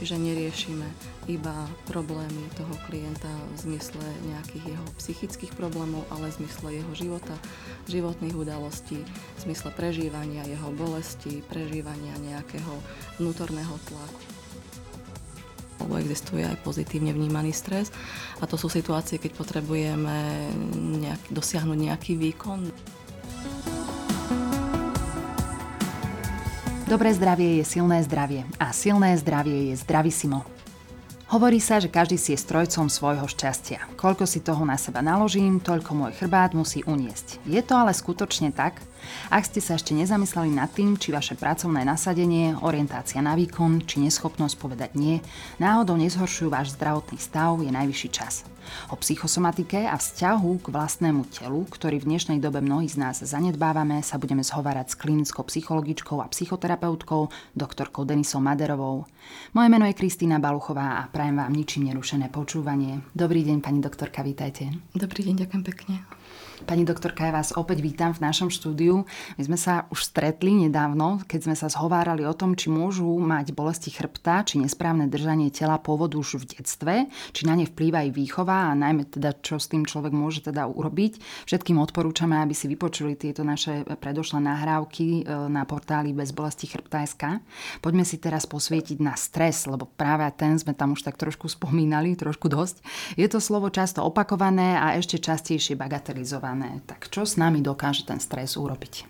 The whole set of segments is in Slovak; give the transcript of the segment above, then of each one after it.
Čiže neriešime iba problémy toho klienta v zmysle nejakých jeho psychických problémov, ale v zmysle jeho života, životných udalostí, v zmysle prežívania jeho bolesti, prežívania nejakého vnútorného tlaku lebo existuje aj pozitívne vnímaný stres a to sú situácie, keď potrebujeme nejak, dosiahnuť nejaký výkon. Dobré zdravie je silné zdravie a silné zdravie je zdravisimo. Hovorí sa, že každý si je strojcom svojho šťastia. Koľko si toho na seba naložím, toľko môj chrbát musí uniesť. Je to ale skutočne tak? Ak ste sa ešte nezamysleli nad tým, či vaše pracovné nasadenie, orientácia na výkon, či neschopnosť povedať nie, náhodou nezhoršujú váš zdravotný stav, je najvyšší čas. O psychosomatike a vzťahu k vlastnému telu, ktorý v dnešnej dobe mnohí z nás zanedbávame, sa budeme zhovárať s klinickou psychologičkou a psychoterapeutkou, doktorkou Denisou Maderovou. Moje meno je Kristýna Baluchová a prajem vám ničím nerušené počúvanie. Dobrý deň, pani doktorka, vítajte. Dobrý deň, ďakujem pekne. Pani doktorka, ja vás opäť vítam v našom štúdiu. My sme sa už stretli nedávno, keď sme sa zhovárali o tom, či môžu mať bolesti chrbta, či nesprávne držanie tela pôvodu už v detstve, či na ne vplýva aj výchova a najmä teda, čo s tým človek môže teda urobiť. Všetkým odporúčame, aby si vypočuli tieto naše predošlé nahrávky e, na portáli bez bolesti chrbta.sk. Poďme si teraz posvietiť na stres, lebo práve ten sme tam už tak trošku spomínali, trošku dosť. Je to slovo často opakované a ešte častejšie bagatelizované stresované. Tak čo s nami dokáže ten stres urobiť?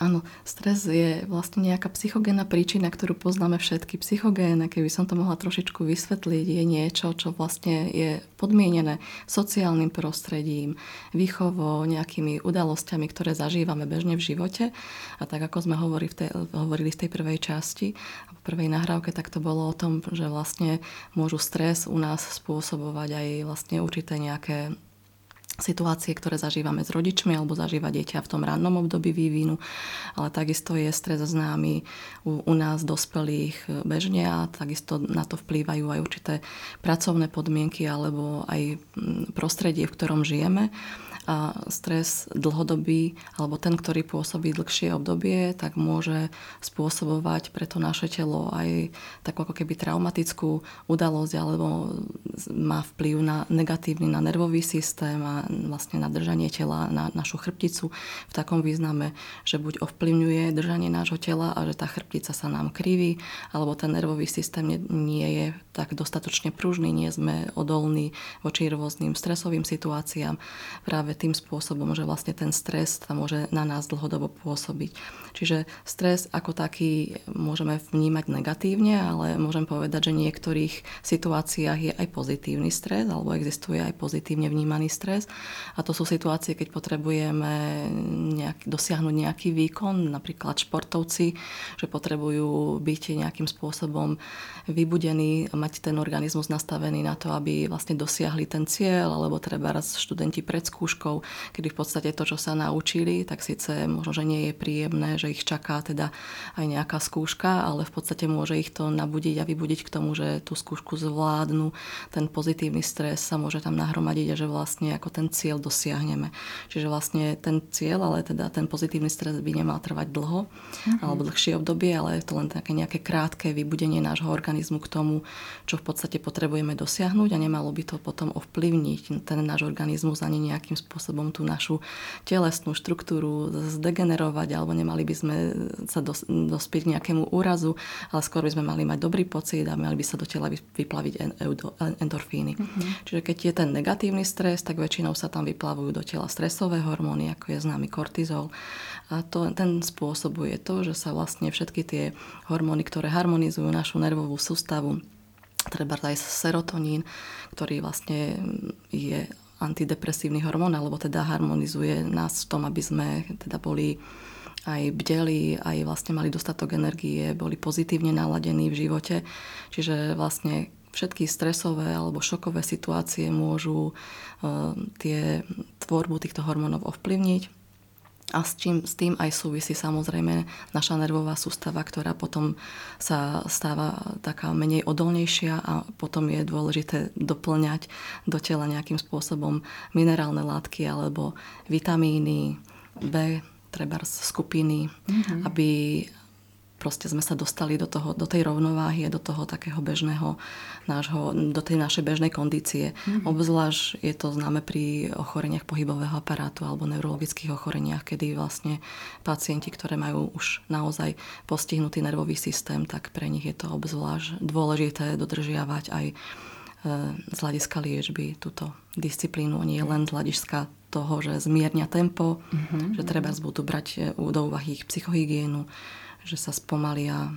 Áno, stres je vlastne nejaká psychogénna príčina, ktorú poznáme všetky. Psychogénne, keby som to mohla trošičku vysvetliť, je niečo, čo vlastne je podmienené sociálnym prostredím, výchovou, nejakými udalosťami, ktoré zažívame bežne v živote. A tak ako sme hovorili v tej, hovorili v tej prvej časti, v prvej nahrávke, tak to bolo o tom, že vlastne môžu stres u nás spôsobovať aj vlastne určité nejaké situácie, ktoré zažívame s rodičmi alebo zažíva dieťa v tom rannom období vývinu, ale takisto je stres známy u, u nás dospelých bežne a takisto na to vplývajú aj určité pracovné podmienky alebo aj mm, prostredie, v ktorom žijeme a stres dlhodobý alebo ten, ktorý pôsobí dlhšie obdobie, tak môže spôsobovať pre to naše telo aj takú ako keby traumatickú udalosť alebo má vplyv na negatívny na nervový systém a vlastne na držanie tela, na našu chrbticu v takom význame, že buď ovplyvňuje držanie nášho tela a že tá chrbtica sa nám kriví, alebo ten nervový systém nie, je tak dostatočne pružný, nie sme odolní voči rôznym stresovým situáciám. Práve tým spôsobom, že vlastne ten stres tam môže na nás dlhodobo pôsobiť. Čiže stres ako taký môžeme vnímať negatívne, ale môžem povedať, že v niektorých situáciách je aj pozitívny stres, alebo existuje aj pozitívne vnímaný stres. A to sú situácie, keď potrebujeme nejak, dosiahnuť nejaký výkon, napríklad športovci, že potrebujú byť nejakým spôsobom vybudení, mať ten organizmus nastavený na to, aby vlastne dosiahli ten cieľ, alebo treba raz študenti pred skúškou rokov, kedy v podstate to, čo sa naučili, tak síce možno, že nie je príjemné, že ich čaká teda aj nejaká skúška, ale v podstate môže ich to nabudiť a vybudiť k tomu, že tú skúšku zvládnu, ten pozitívny stres sa môže tam nahromadiť a že vlastne ako ten cieľ dosiahneme. Čiže vlastne ten cieľ, ale teda ten pozitívny stres by nemal trvať dlho mm-hmm. alebo dlhšie obdobie, ale je to len také nejaké krátke vybudenie nášho organizmu k tomu, čo v podstate potrebujeme dosiahnuť a nemalo by to potom ovplyvniť ten náš organizmus ani nejakým spôsobom spôsobom tú našu telesnú štruktúru zdegenerovať alebo nemali by sme sa dos- dospieť k nejakému úrazu, ale skôr by sme mali mať dobrý pocit a mali by sa do tela vyplaviť endorfíny. Mm-hmm. Čiže keď je ten negatívny stres, tak väčšinou sa tam vyplavujú do tela stresové hormóny, ako je známy kortizol. A to, ten spôsobuje to, že sa vlastne všetky tie hormóny, ktoré harmonizujú našu nervovú sústavu, treba aj serotonín, ktorý vlastne je antidepresívny hormón, alebo teda harmonizuje nás v tom, aby sme teda boli aj bdeli, aj vlastne mali dostatok energie, boli pozitívne naladení v živote. Čiže vlastne všetky stresové alebo šokové situácie môžu uh, tie tvorbu týchto hormónov ovplyvniť a s, čím, s tým aj súvisí samozrejme naša nervová sústava, ktorá potom sa stáva taká menej odolnejšia a potom je dôležité doplňať do tela nejakým spôsobom minerálne látky alebo vitamíny B, treba skupiny, mm-hmm. aby proste sme sa dostali do, toho, do tej rovnováhy do toho takého bežného nášho, do tej našej bežnej kondície. Mm-hmm. Obzvlášť je to známe pri ochoreniach pohybového aparátu alebo neurologických ochoreniach, kedy vlastne pacienti, ktoré majú už naozaj postihnutý nervový systém, tak pre nich je to obzvlášť dôležité dodržiavať aj z hľadiska liečby túto disciplínu, nie len z hľadiska toho, že zmierňa tempo, mm-hmm. že treba budú brať e, do úvahy ich psychohygienu, že sa spomalia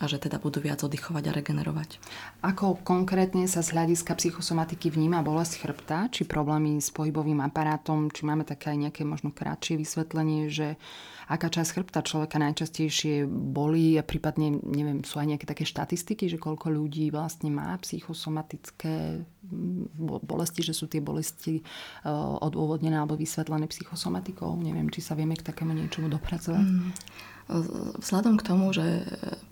a že teda budú viac oddychovať a regenerovať. Ako konkrétne sa z hľadiska psychosomatiky vníma bolesť chrbta, či problémy s pohybovým aparátom, či máme také aj nejaké možno kratšie vysvetlenie, že aká časť chrbta človeka najčastejšie bolí a prípadne, neviem, sú aj nejaké také štatistiky, že koľko ľudí vlastne má psychosomatické mm, bolesti, že sú tie bolesti e, odôvodnené alebo vysvetlené psychosomatikou. Neviem, či sa vieme k takému niečomu dopracovať. Mm. Vzhľadom k tomu, že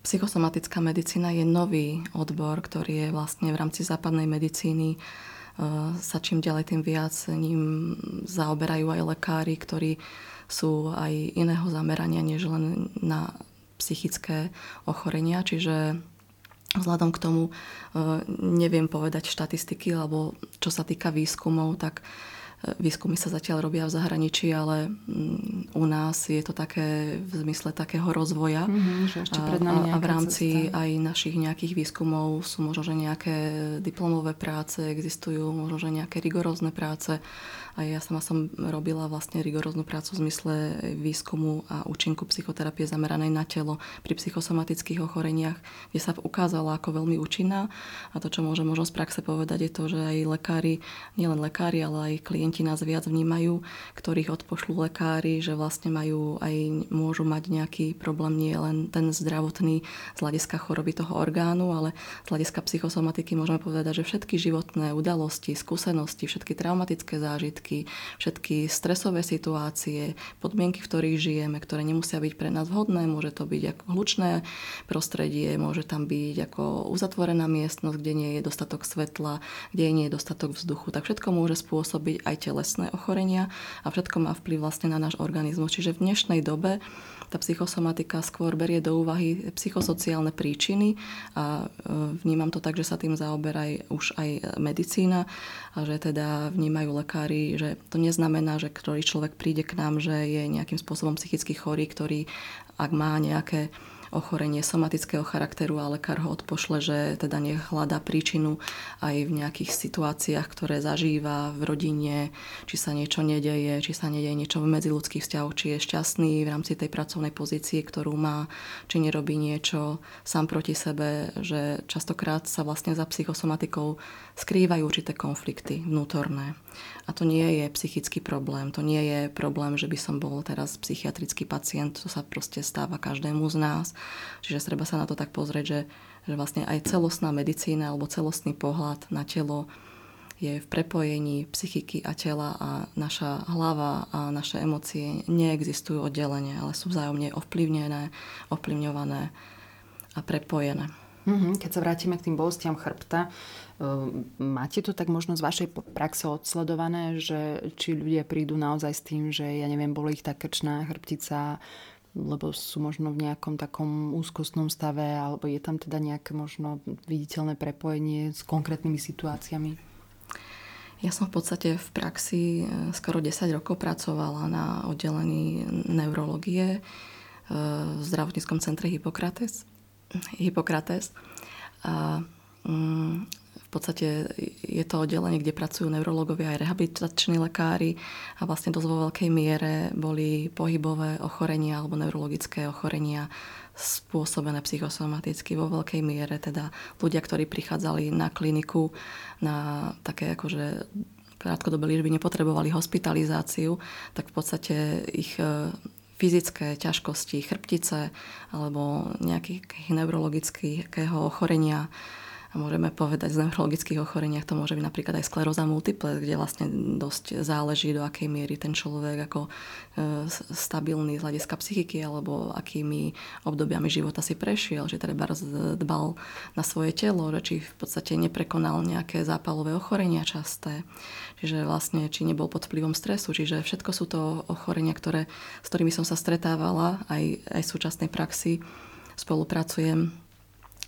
psychosomatická medicína je nový odbor, ktorý je vlastne v rámci západnej medicíny e, sa čím ďalej tým viac ním zaoberajú aj lekári, ktorí sú aj iného zamerania, než len na psychické ochorenia. Čiže vzhľadom k tomu e, neviem povedať štatistiky, alebo čo sa týka výskumov, tak Výskumy sa zatiaľ robia v zahraničí, ale mm, u nás je to také v zmysle takého rozvoja. Mm-hmm, že ešte pred nami a, a v rámci cesta. aj našich nejakých výskumov sú možno, že nejaké diplomové práce existujú, možno, že nejaké rigorózne práce a ja sama som robila vlastne rigoróznu prácu v zmysle výskumu a účinku psychoterapie zameranej na telo pri psychosomatických ochoreniach, kde sa ukázala ako veľmi účinná. A to, čo môžem možno z praxe povedať, je to, že aj lekári, nielen lekári, ale aj klienti nás viac vnímajú, ktorých odpošľú lekári, že vlastne majú aj, môžu mať nejaký problém, nie len ten zdravotný z hľadiska choroby toho orgánu, ale z hľadiska psychosomatiky môžeme povedať, že všetky životné udalosti, skúsenosti, všetky traumatické zážitky, všetky stresové situácie, podmienky, v ktorých žijeme, ktoré nemusia byť pre nás vhodné. Môže to byť ako hlučné prostredie, môže tam byť ako uzatvorená miestnosť, kde nie je dostatok svetla, kde nie je dostatok vzduchu. Tak všetko môže spôsobiť aj telesné ochorenia a všetko má vplyv vlastne na náš organizmus. Čiže v dnešnej dobe tá psychosomatika skôr berie do úvahy psychosociálne príčiny a e, vnímam to tak, že sa tým zaoberá už aj medicína a že teda vnímajú lekári, že to neznamená, že ktorý človek príde k nám, že je nejakým spôsobom psychicky chorý, ktorý ak má nejaké ochorenie somatického charakteru a lekár ho odpošle, že teda nech hľadá príčinu aj v nejakých situáciách, ktoré zažíva v rodine, či sa niečo nedeje, či sa nedeje niečo v medziludských vzťahoch, či je šťastný v rámci tej pracovnej pozície, ktorú má, či nerobí niečo sám proti sebe, že častokrát sa vlastne za psychosomatikou skrývajú určité konflikty vnútorné. A to nie je psychický problém, to nie je problém, že by som bol teraz psychiatrický pacient, to sa proste stáva každému z nás. Čiže treba sa na to tak pozrieť, že, že vlastne aj celostná medicína alebo celostný pohľad na telo je v prepojení psychiky a tela a naša hlava a naše emócie neexistujú oddelenie, ale sú vzájomne ovplyvnené, ovplyvňované a prepojené. Mm-hmm. Keď sa vrátime k tým bolestiam chrbta, Ehm, máte to tak možno z vašej praxe odsledované, že či ľudia prídu naozaj s tým, že ja neviem, boli ich tá krčná chrbtica, lebo sú možno v nejakom takom úzkostnom stave, alebo je tam teda nejaké možno viditeľné prepojenie s konkrétnymi situáciami? Ja som v podstate v praxi e, skoro 10 rokov pracovala na oddelení neurologie e, v zdravotníckom centre Hippokrates. Hippokrates. A mm, v podstate je to oddelenie, kde pracujú neurologovia aj rehabilitační lekári a vlastne dosť vo veľkej miere boli pohybové ochorenia alebo neurologické ochorenia spôsobené psychosomaticky vo veľkej miere. Teda ľudia, ktorí prichádzali na kliniku na také akože krátkodobé liečby nepotrebovali hospitalizáciu, tak v podstate ich e, fyzické ťažkosti, chrbtice alebo nejakých neurologického ochorenia a môžeme povedať z neurologických ochoreniach to môže byť napríklad aj skleróza multiple, kde vlastne dosť záleží, do akej miery ten človek ako e, stabilný z hľadiska psychiky alebo akými obdobiami života si prešiel, že treba dbal na svoje telo, že či v podstate neprekonal nejaké zápalové ochorenia časté, čiže vlastne či nebol pod vplyvom stresu, čiže všetko sú to ochorenia, ktoré, s ktorými som sa stretávala aj, aj v súčasnej praxi. Spolupracujem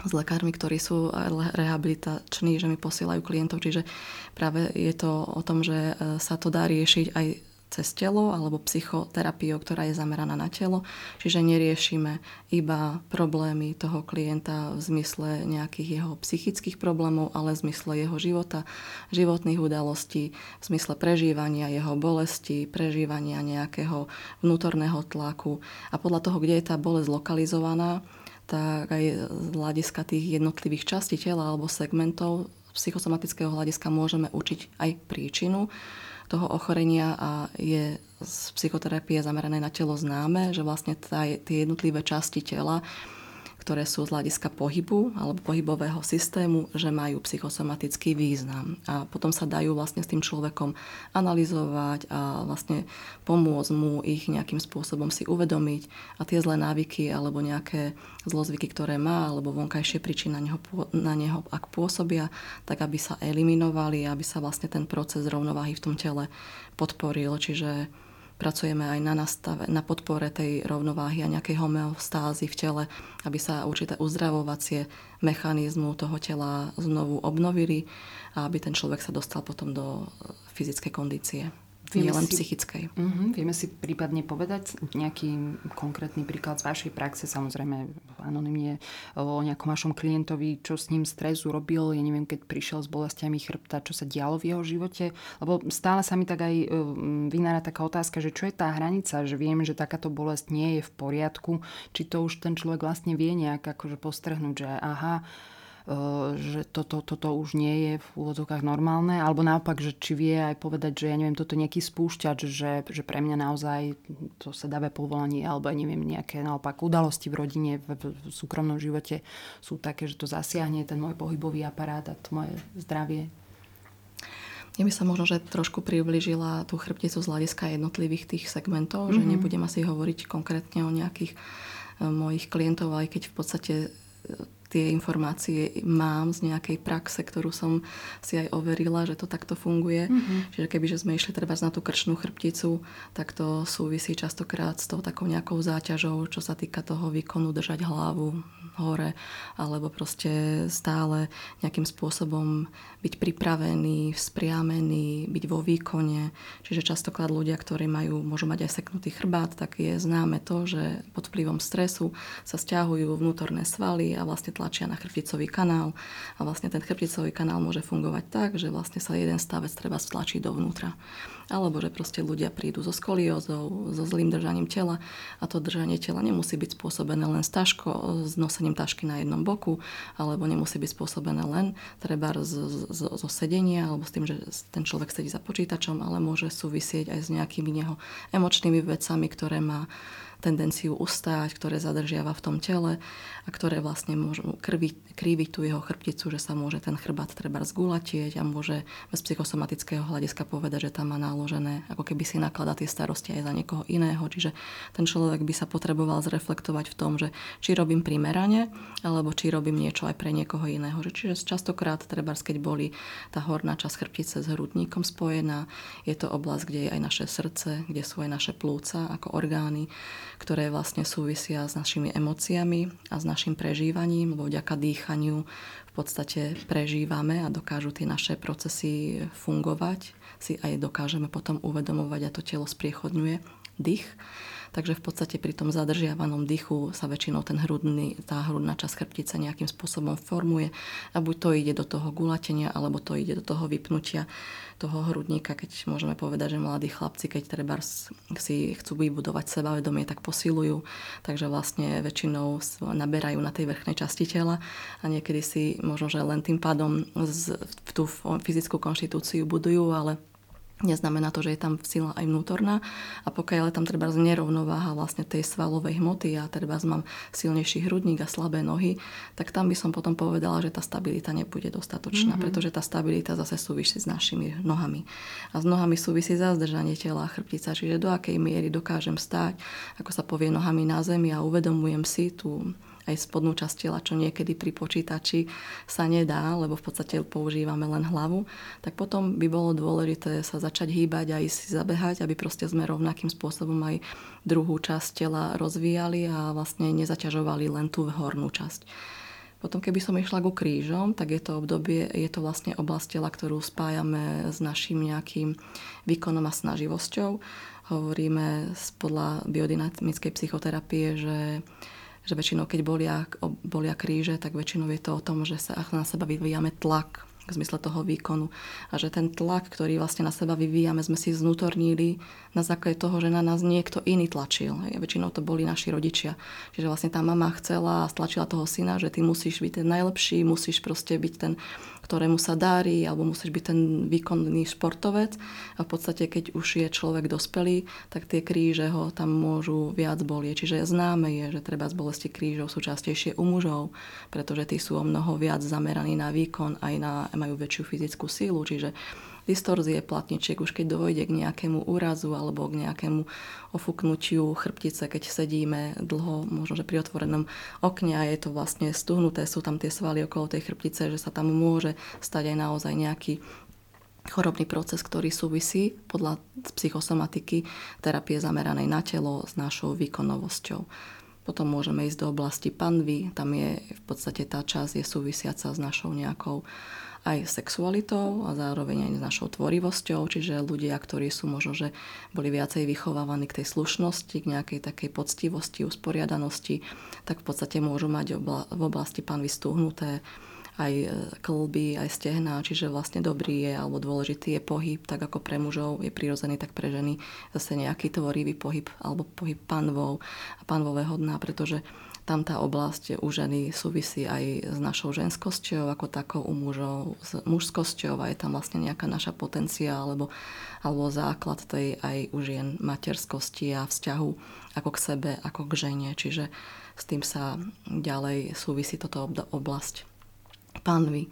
s lekármi, ktorí sú rehabilitační, že mi posielajú klientov, čiže práve je to o tom, že e, sa to dá riešiť aj cez telo alebo psychoterapiou, ktorá je zameraná na telo. Čiže neriešime iba problémy toho klienta v zmysle nejakých jeho psychických problémov, ale v zmysle jeho života, životných udalostí, v zmysle prežívania jeho bolesti, prežívania nejakého vnútorného tlaku. A podľa toho, kde je tá bolesť lokalizovaná, tak aj z hľadiska tých jednotlivých častí tela alebo segmentov psychosomatického hľadiska môžeme učiť aj príčinu toho ochorenia a je z psychoterapie zamerané na telo známe, že vlastne tie jednotlivé časti tela ktoré sú z hľadiska pohybu alebo pohybového systému, že majú psychosomatický význam. A potom sa dajú vlastne s tým človekom analyzovať a vlastne pomôcť mu ich nejakým spôsobom si uvedomiť a tie zlé návyky alebo nejaké zlozvyky, ktoré má, alebo vonkajšie príčiny na neho, na neho ak pôsobia, tak aby sa eliminovali, aby sa vlastne ten proces rovnováhy v tom tele podporil. Čiže pracujeme aj na, nastave, na podpore tej rovnováhy a nejakej homeostázy v tele, aby sa určité uzdravovacie mechanizmu toho tela znovu obnovili a aby ten človek sa dostal potom do fyzickej kondície. Vieme len si, psychickej. Uh-huh, vieme si prípadne povedať nejaký konkrétny príklad z vašej praxe, samozrejme anonimne o nejakom vašom klientovi, čo s ním stres urobil, ja neviem, keď prišiel s bolestiami chrbta, čo sa dialo v jeho živote, lebo stále sa mi tak aj uh, vynára taká otázka, že čo je tá hranica, že viem, že takáto bolesť nie je v poriadku, či to už ten človek vlastne vie nejak akože postrhnúť, že aha, že toto, toto už nie je v úvodzovkách normálne, alebo naopak, že či vie aj povedať, že ja neviem, toto nejaký spúšťač, že, že pre mňa naozaj to sedavé povolanie, alebo ja neviem, nejaké naopak udalosti v rodine, v, v súkromnom živote sú také, že to zasiahne ten môj pohybový aparát a to moje zdravie. Ja by som možno, že trošku priblížila tú chrbticu z hľadiska jednotlivých tých segmentov, mm-hmm. že mhm. nebudem asi hovoriť konkrétne o nejakých e, mojich klientov, aj keď v podstate tie informácie mám z nejakej praxe, ktorú som si aj overila, že to takto funguje. Mm-hmm. Čiže keby že sme išli treba na tú krčnú chrbticu, tak to súvisí častokrát s tou takou nejakou záťažou, čo sa týka toho výkonu držať hlavu hore, alebo proste stále nejakým spôsobom byť pripravený, vzpriamený, byť vo výkone. Čiže častokrát ľudia, ktorí majú, môžu mať aj seknutý chrbát, tak je známe to, že pod vplyvom stresu sa stiahujú vnútorné svaly a vlastne tlačia na chrbticový kanál. A vlastne ten chrbticový kanál môže fungovať tak, že vlastne sa jeden stavec treba stlačiť dovnútra alebo že proste ľudia prídu so skoliózou, so zlým držaním tela a to držanie tela nemusí byť spôsobené len s taško, s nosením tašky na jednom boku, alebo nemusí byť spôsobené len treba zo, sedenia alebo s tým, že ten človek sedí za počítačom, ale môže súvisieť aj s nejakými neho emočnými vecami, ktoré má tendenciu ustáť, ktoré zadržiava v tom tele a ktoré vlastne môžu krviť, kriviť tú jeho chrbticu, že sa môže ten chrbát treba zgulatieť a môže bez psychosomatického hľadiska povedať, že tam má náložené, ako keby si nakladá tie starosti aj za niekoho iného. Čiže ten človek by sa potreboval zreflektovať v tom, že či robím primerane, alebo či robím niečo aj pre niekoho iného. Čiže častokrát treba, keď boli tá horná časť chrbtice s hrudníkom spojená, je to oblasť, kde je aj naše srdce, kde sú aj naše plúca ako orgány, ktoré vlastne súvisia s našimi emóciami a s našim prežívaním, lebo vďaka dýchaniu v podstate prežívame a dokážu tie naše procesy fungovať. Si aj dokážeme potom uvedomovať a to telo spriechodňuje dých. Takže v podstate pri tom zadržiavanom dychu sa väčšinou ten hrudný, tá hrudná časť chrbtice nejakým spôsobom formuje a buď to ide do toho gulatenia, alebo to ide do toho vypnutia toho hrudníka, keď môžeme povedať, že mladí chlapci, keď treba si chcú vybudovať sebavedomie, tak posilujú, takže vlastne väčšinou naberajú na tej vrchnej časti tela a niekedy si možno, že len tým pádom z, tú fyzickú konštitúciu budujú, ale Neznamená to, že je tam sila aj vnútorná a pokiaľ je tam treba nerovnováha vlastne tej svalovej hmoty a treba mám silnejší hrudník a slabé nohy, tak tam by som potom povedala, že tá stabilita nebude dostatočná, mm-hmm. pretože tá stabilita zase súvisí s našimi nohami. A s nohami súvisí zazdržanie tela a chrbtica, čiže do akej miery dokážem stáť, ako sa povie, nohami na zemi a uvedomujem si tú aj spodnú časť tela, čo niekedy pri počítači sa nedá, lebo v podstate používame len hlavu, tak potom by bolo dôležité sa začať hýbať a ísť si zabehať, aby proste sme rovnakým spôsobom aj druhú časť tela rozvíjali a vlastne nezaťažovali len tú hornú časť. Potom keby som išla ku krížom, tak je to obdobie, je to vlastne oblasť tela, ktorú spájame s našim nejakým výkonom a snaživosťou. Hovoríme podľa biodynamickej psychoterapie, že že väčšinou, keď bolia, bolia kríže, tak väčšinou je to o tom, že sa na seba vyvíjame tlak v zmysle toho výkonu. A že ten tlak, ktorý vlastne na seba vyvíjame, sme si znútornili na základe toho, že na nás niekto iný tlačil. Hej. Väčšinou to boli naši rodičia. Čiže vlastne tá mama chcela a stlačila toho syna, že ty musíš byť ten najlepší, musíš proste byť ten ktorému sa darí, alebo musíš byť ten výkonný športovec. A v podstate, keď už je človek dospelý, tak tie kríže ho tam môžu viac bolieť. Čiže známe je, že treba z bolesti krížov sú častejšie u mužov, pretože tí sú o mnoho viac zameraní na výkon, aj na, majú väčšiu fyzickú sílu. Čiže distorzie platničiek, už keď dojde k nejakému úrazu alebo k nejakému ofúknutiu chrbtice, keď sedíme dlho, možno že pri otvorenom okne a je to vlastne stuhnuté, sú tam tie svaly okolo tej chrbtice, že sa tam môže stať aj naozaj nejaký chorobný proces, ktorý súvisí podľa psychosomatiky terapie zameranej na telo s našou výkonovosťou. Potom môžeme ísť do oblasti panvy, tam je v podstate tá časť je súvisiaca s našou nejakou aj sexualitou a zároveň aj s našou tvorivosťou, čiže ľudia, ktorí sú možno, že boli viacej vychovávaní k tej slušnosti, k nejakej takej poctivosti, usporiadanosti, tak v podstate môžu mať v oblasti pán vystúhnuté aj e, klby, aj stehná, čiže vlastne dobrý je alebo dôležitý je pohyb, tak ako pre mužov je prirodzený, tak pre ženy zase nejaký tvorivý pohyb alebo pohyb panvov a panvového dna, pretože tam tá oblasť u ženy súvisí aj s našou ženskosťou ako takou u mužov, s mužskosťou a je tam vlastne nejaká naša potencia alebo, alebo základ tej aj u žien materskosti a vzťahu ako k sebe, ako k žene. Čiže s tým sa ďalej súvisí toto oblasť panvy.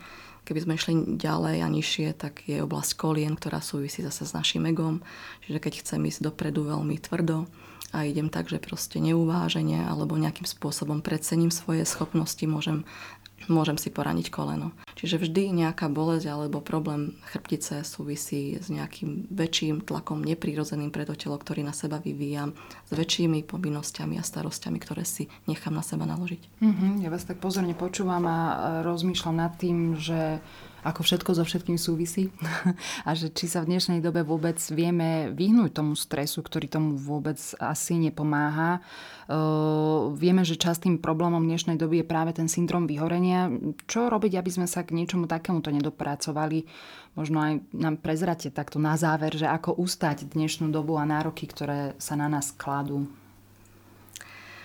Keby sme išli ďalej a nižšie, tak je oblasť kolien, ktorá súvisí zase s našim egom. Čiže keď chcem ísť dopredu veľmi tvrdo, a idem tak, že proste neuváženie alebo nejakým spôsobom predcením svoje schopnosti môžem, môžem si poraniť koleno. Čiže vždy nejaká bolesť alebo problém chrbtice súvisí s nejakým väčším tlakom neprirodzeným pre to telo, ktorý na seba vyvíjam, s väčšími povinnosťami a starosťami, ktoré si nechám na seba naložiť. Mm-hmm, ja vás tak pozorne počúvam a rozmýšľam nad tým, že ako všetko so všetkým súvisí a že či sa v dnešnej dobe vôbec vieme vyhnúť tomu stresu, ktorý tomu vôbec asi nepomáha. Uh, vieme, že častým problémom dnešnej doby je práve ten syndrom vyhorenia. Čo robiť, aby sme sa k niečomu takémuto nedopracovali? Možno aj nám prezrate takto na záver, že ako ustať dnešnú dobu a nároky, ktoré sa na nás kladú.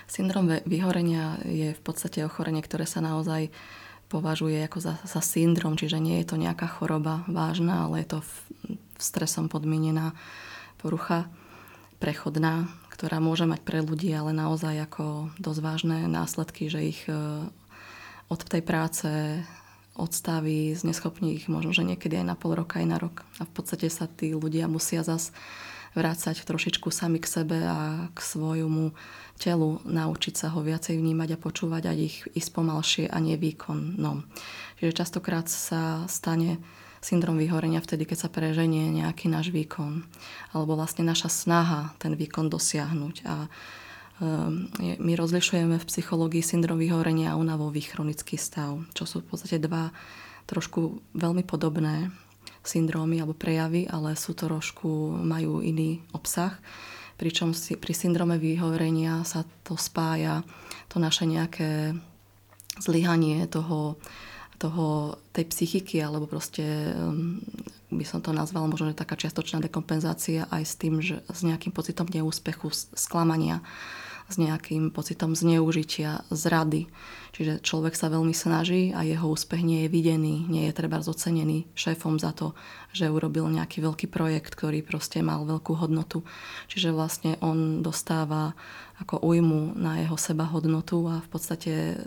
Syndrom vyhorenia je v podstate ochorenie, ktoré sa naozaj považuje ako za, za syndrom, čiže nie je to nejaká choroba vážna, ale je to v, v stresom podmienená porucha prechodná, ktorá môže mať pre ľudí ale naozaj ako dosť vážne následky, že ich e, od tej práce odstaví, zneschopní ich možno, že niekedy aj na pol roka, aj na rok. A v podstate sa tí ľudia musia zas vrácať trošičku sami k sebe a k svojmu telu, naučiť sa ho viacej vnímať a počúvať a ich ísť pomalšie a No. Čiže častokrát sa stane syndrom vyhorenia vtedy, keď sa preženie nejaký náš výkon. Alebo vlastne naša snaha ten výkon dosiahnuť. A um, my rozlišujeme v psychológii syndrom vyhorenia a unavový chronický stav, čo sú v podstate dva trošku veľmi podobné syndrómy alebo prejavy, ale sú to trošku, majú iný obsah. Pričom si, pri syndrome vyhorenia sa to spája to naše nejaké zlyhanie toho, toho, tej psychiky, alebo proste by som to nazvala možno, že taká čiastočná dekompenzácia aj s tým, že s nejakým pocitom neúspechu, sklamania s nejakým pocitom zneužitia, zrady. Čiže človek sa veľmi snaží a jeho úspech nie je videný, nie je treba zocenený šéfom za to, že urobil nejaký veľký projekt, ktorý proste mal veľkú hodnotu. Čiže vlastne on dostáva ako ujmu na jeho seba hodnotu a v podstate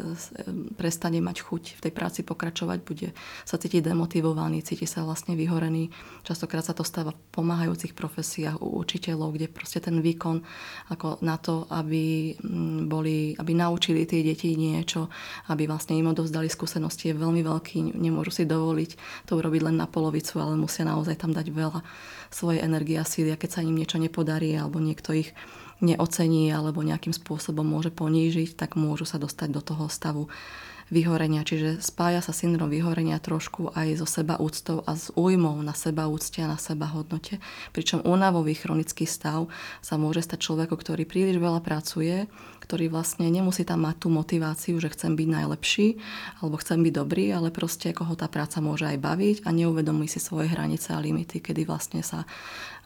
prestane mať chuť v tej práci pokračovať, bude sa cítiť demotivovaný, cíti sa vlastne vyhorený. Častokrát sa to stáva v pomáhajúcich profesiách u učiteľov, kde proste ten výkon ako na to, aby, mm, boli, aby naučili tie deti niečo, aby vlastne im odovzdali skúsenosti je veľmi veľký, nemôžu si dovoliť to urobiť len na polovicu, ale musia naozaj tam dať veľa svojej energie a síly a keď sa im niečo nepodarí alebo niekto ich neocení alebo nejakým spôsobom môže ponížiť, tak môžu sa dostať do toho stavu vyhorenia. Čiže spája sa syndrom vyhorenia trošku aj so seba úctou a s újmou na seba úcte a na seba hodnote. Pričom únavový chronický stav sa môže stať človeku, ktorý príliš veľa pracuje, ktorý vlastne nemusí tam mať tú motiváciu, že chcem byť najlepší alebo chcem byť dobrý, ale proste koho tá práca môže aj baviť a neuvedomí si svoje hranice a limity, kedy vlastne sa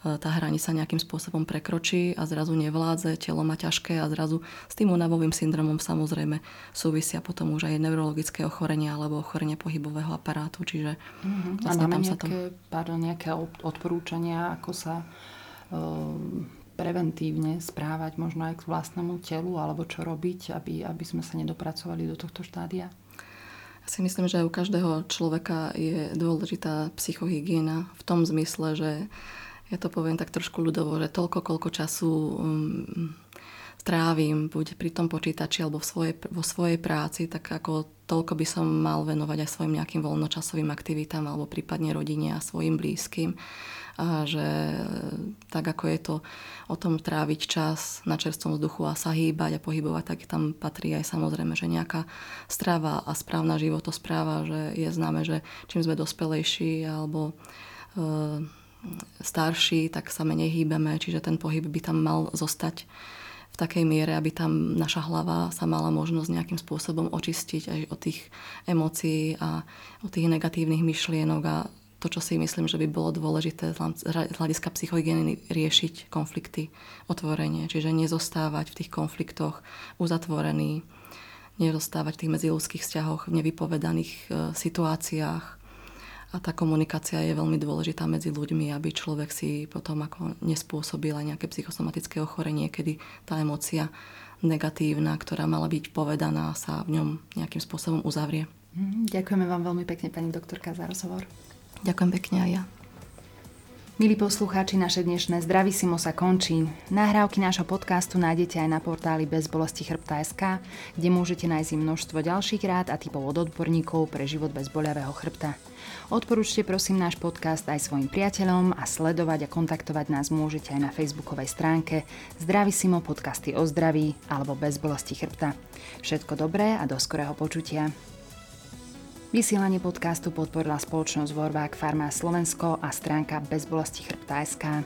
tá hranica nejakým spôsobom prekročí a zrazu nevládze, telo má ťažké a zrazu s tým unavovým syndromom samozrejme súvisia potom už aj neurologické ochorenia alebo ochorenie pohybového aparátu. Čiže mm-hmm. A máme nejaké, to... pardon, nejaké odporúčania, ako sa um, preventívne správať možno aj k vlastnému telu alebo čo robiť, aby, aby sme sa nedopracovali do tohto štádia? Ja si myslím, že u každého človeka je dôležitá psychohygiena v tom zmysle, že ja to poviem tak trošku ľudovo, že toľko, koľko času um, strávim buď pri tom počítači alebo v svojej, vo svojej práci, tak ako toľko by som mal venovať aj svojim nejakým voľnočasovým aktivitám alebo prípadne rodine a svojim blízkym. A že tak ako je to o tom tráviť čas na čerstvom vzduchu a sa hýbať a pohybovať, tak tam patrí aj samozrejme, že nejaká strava a správna životospráva, že je známe, že čím sme dospelejší alebo uh, starší, tak sa menej hýbeme, čiže ten pohyb by tam mal zostať v takej miere, aby tam naša hlava sa mala možnosť nejakým spôsobom očistiť aj od tých emócií a od tých negatívnych myšlienok a to, čo si myslím, že by bolo dôležité z hľadiska psychohygieny riešiť konflikty otvorenie, čiže nezostávať v tých konfliktoch uzatvorený, nezostávať v tých medziludských vzťahoch v nevypovedaných e, situáciách, a tá komunikácia je veľmi dôležitá medzi ľuďmi, aby človek si potom ako nespôsobil aj nejaké psychosomatické ochorenie, kedy tá emocia negatívna, ktorá mala byť povedaná, sa v ňom nejakým spôsobom uzavrie. Mhm, ďakujeme vám veľmi pekne, pani doktorka, za rozhovor. Ďakujem pekne aj ja. Milí poslucháči, naše dnešné Zdravisimo sa končí. Nahrávky nášho podcastu nájdete aj na portáli bezbolesti chrbta.sk, kde môžete nájsť množstvo ďalších rád a typov od odborníkov pre život bez boľavého chrbta. Odporúčte prosím náš podcast aj svojim priateľom a sledovať a kontaktovať nás môžete aj na facebookovej stránke Zdravisimo podcasty o zdraví alebo bez bolesti chrbta. Všetko dobré a do skorého počutia. Vysielanie podcastu podporila spoločnosť Vorvák Farma Slovensko a stránka bezbolesti chrbta.sk.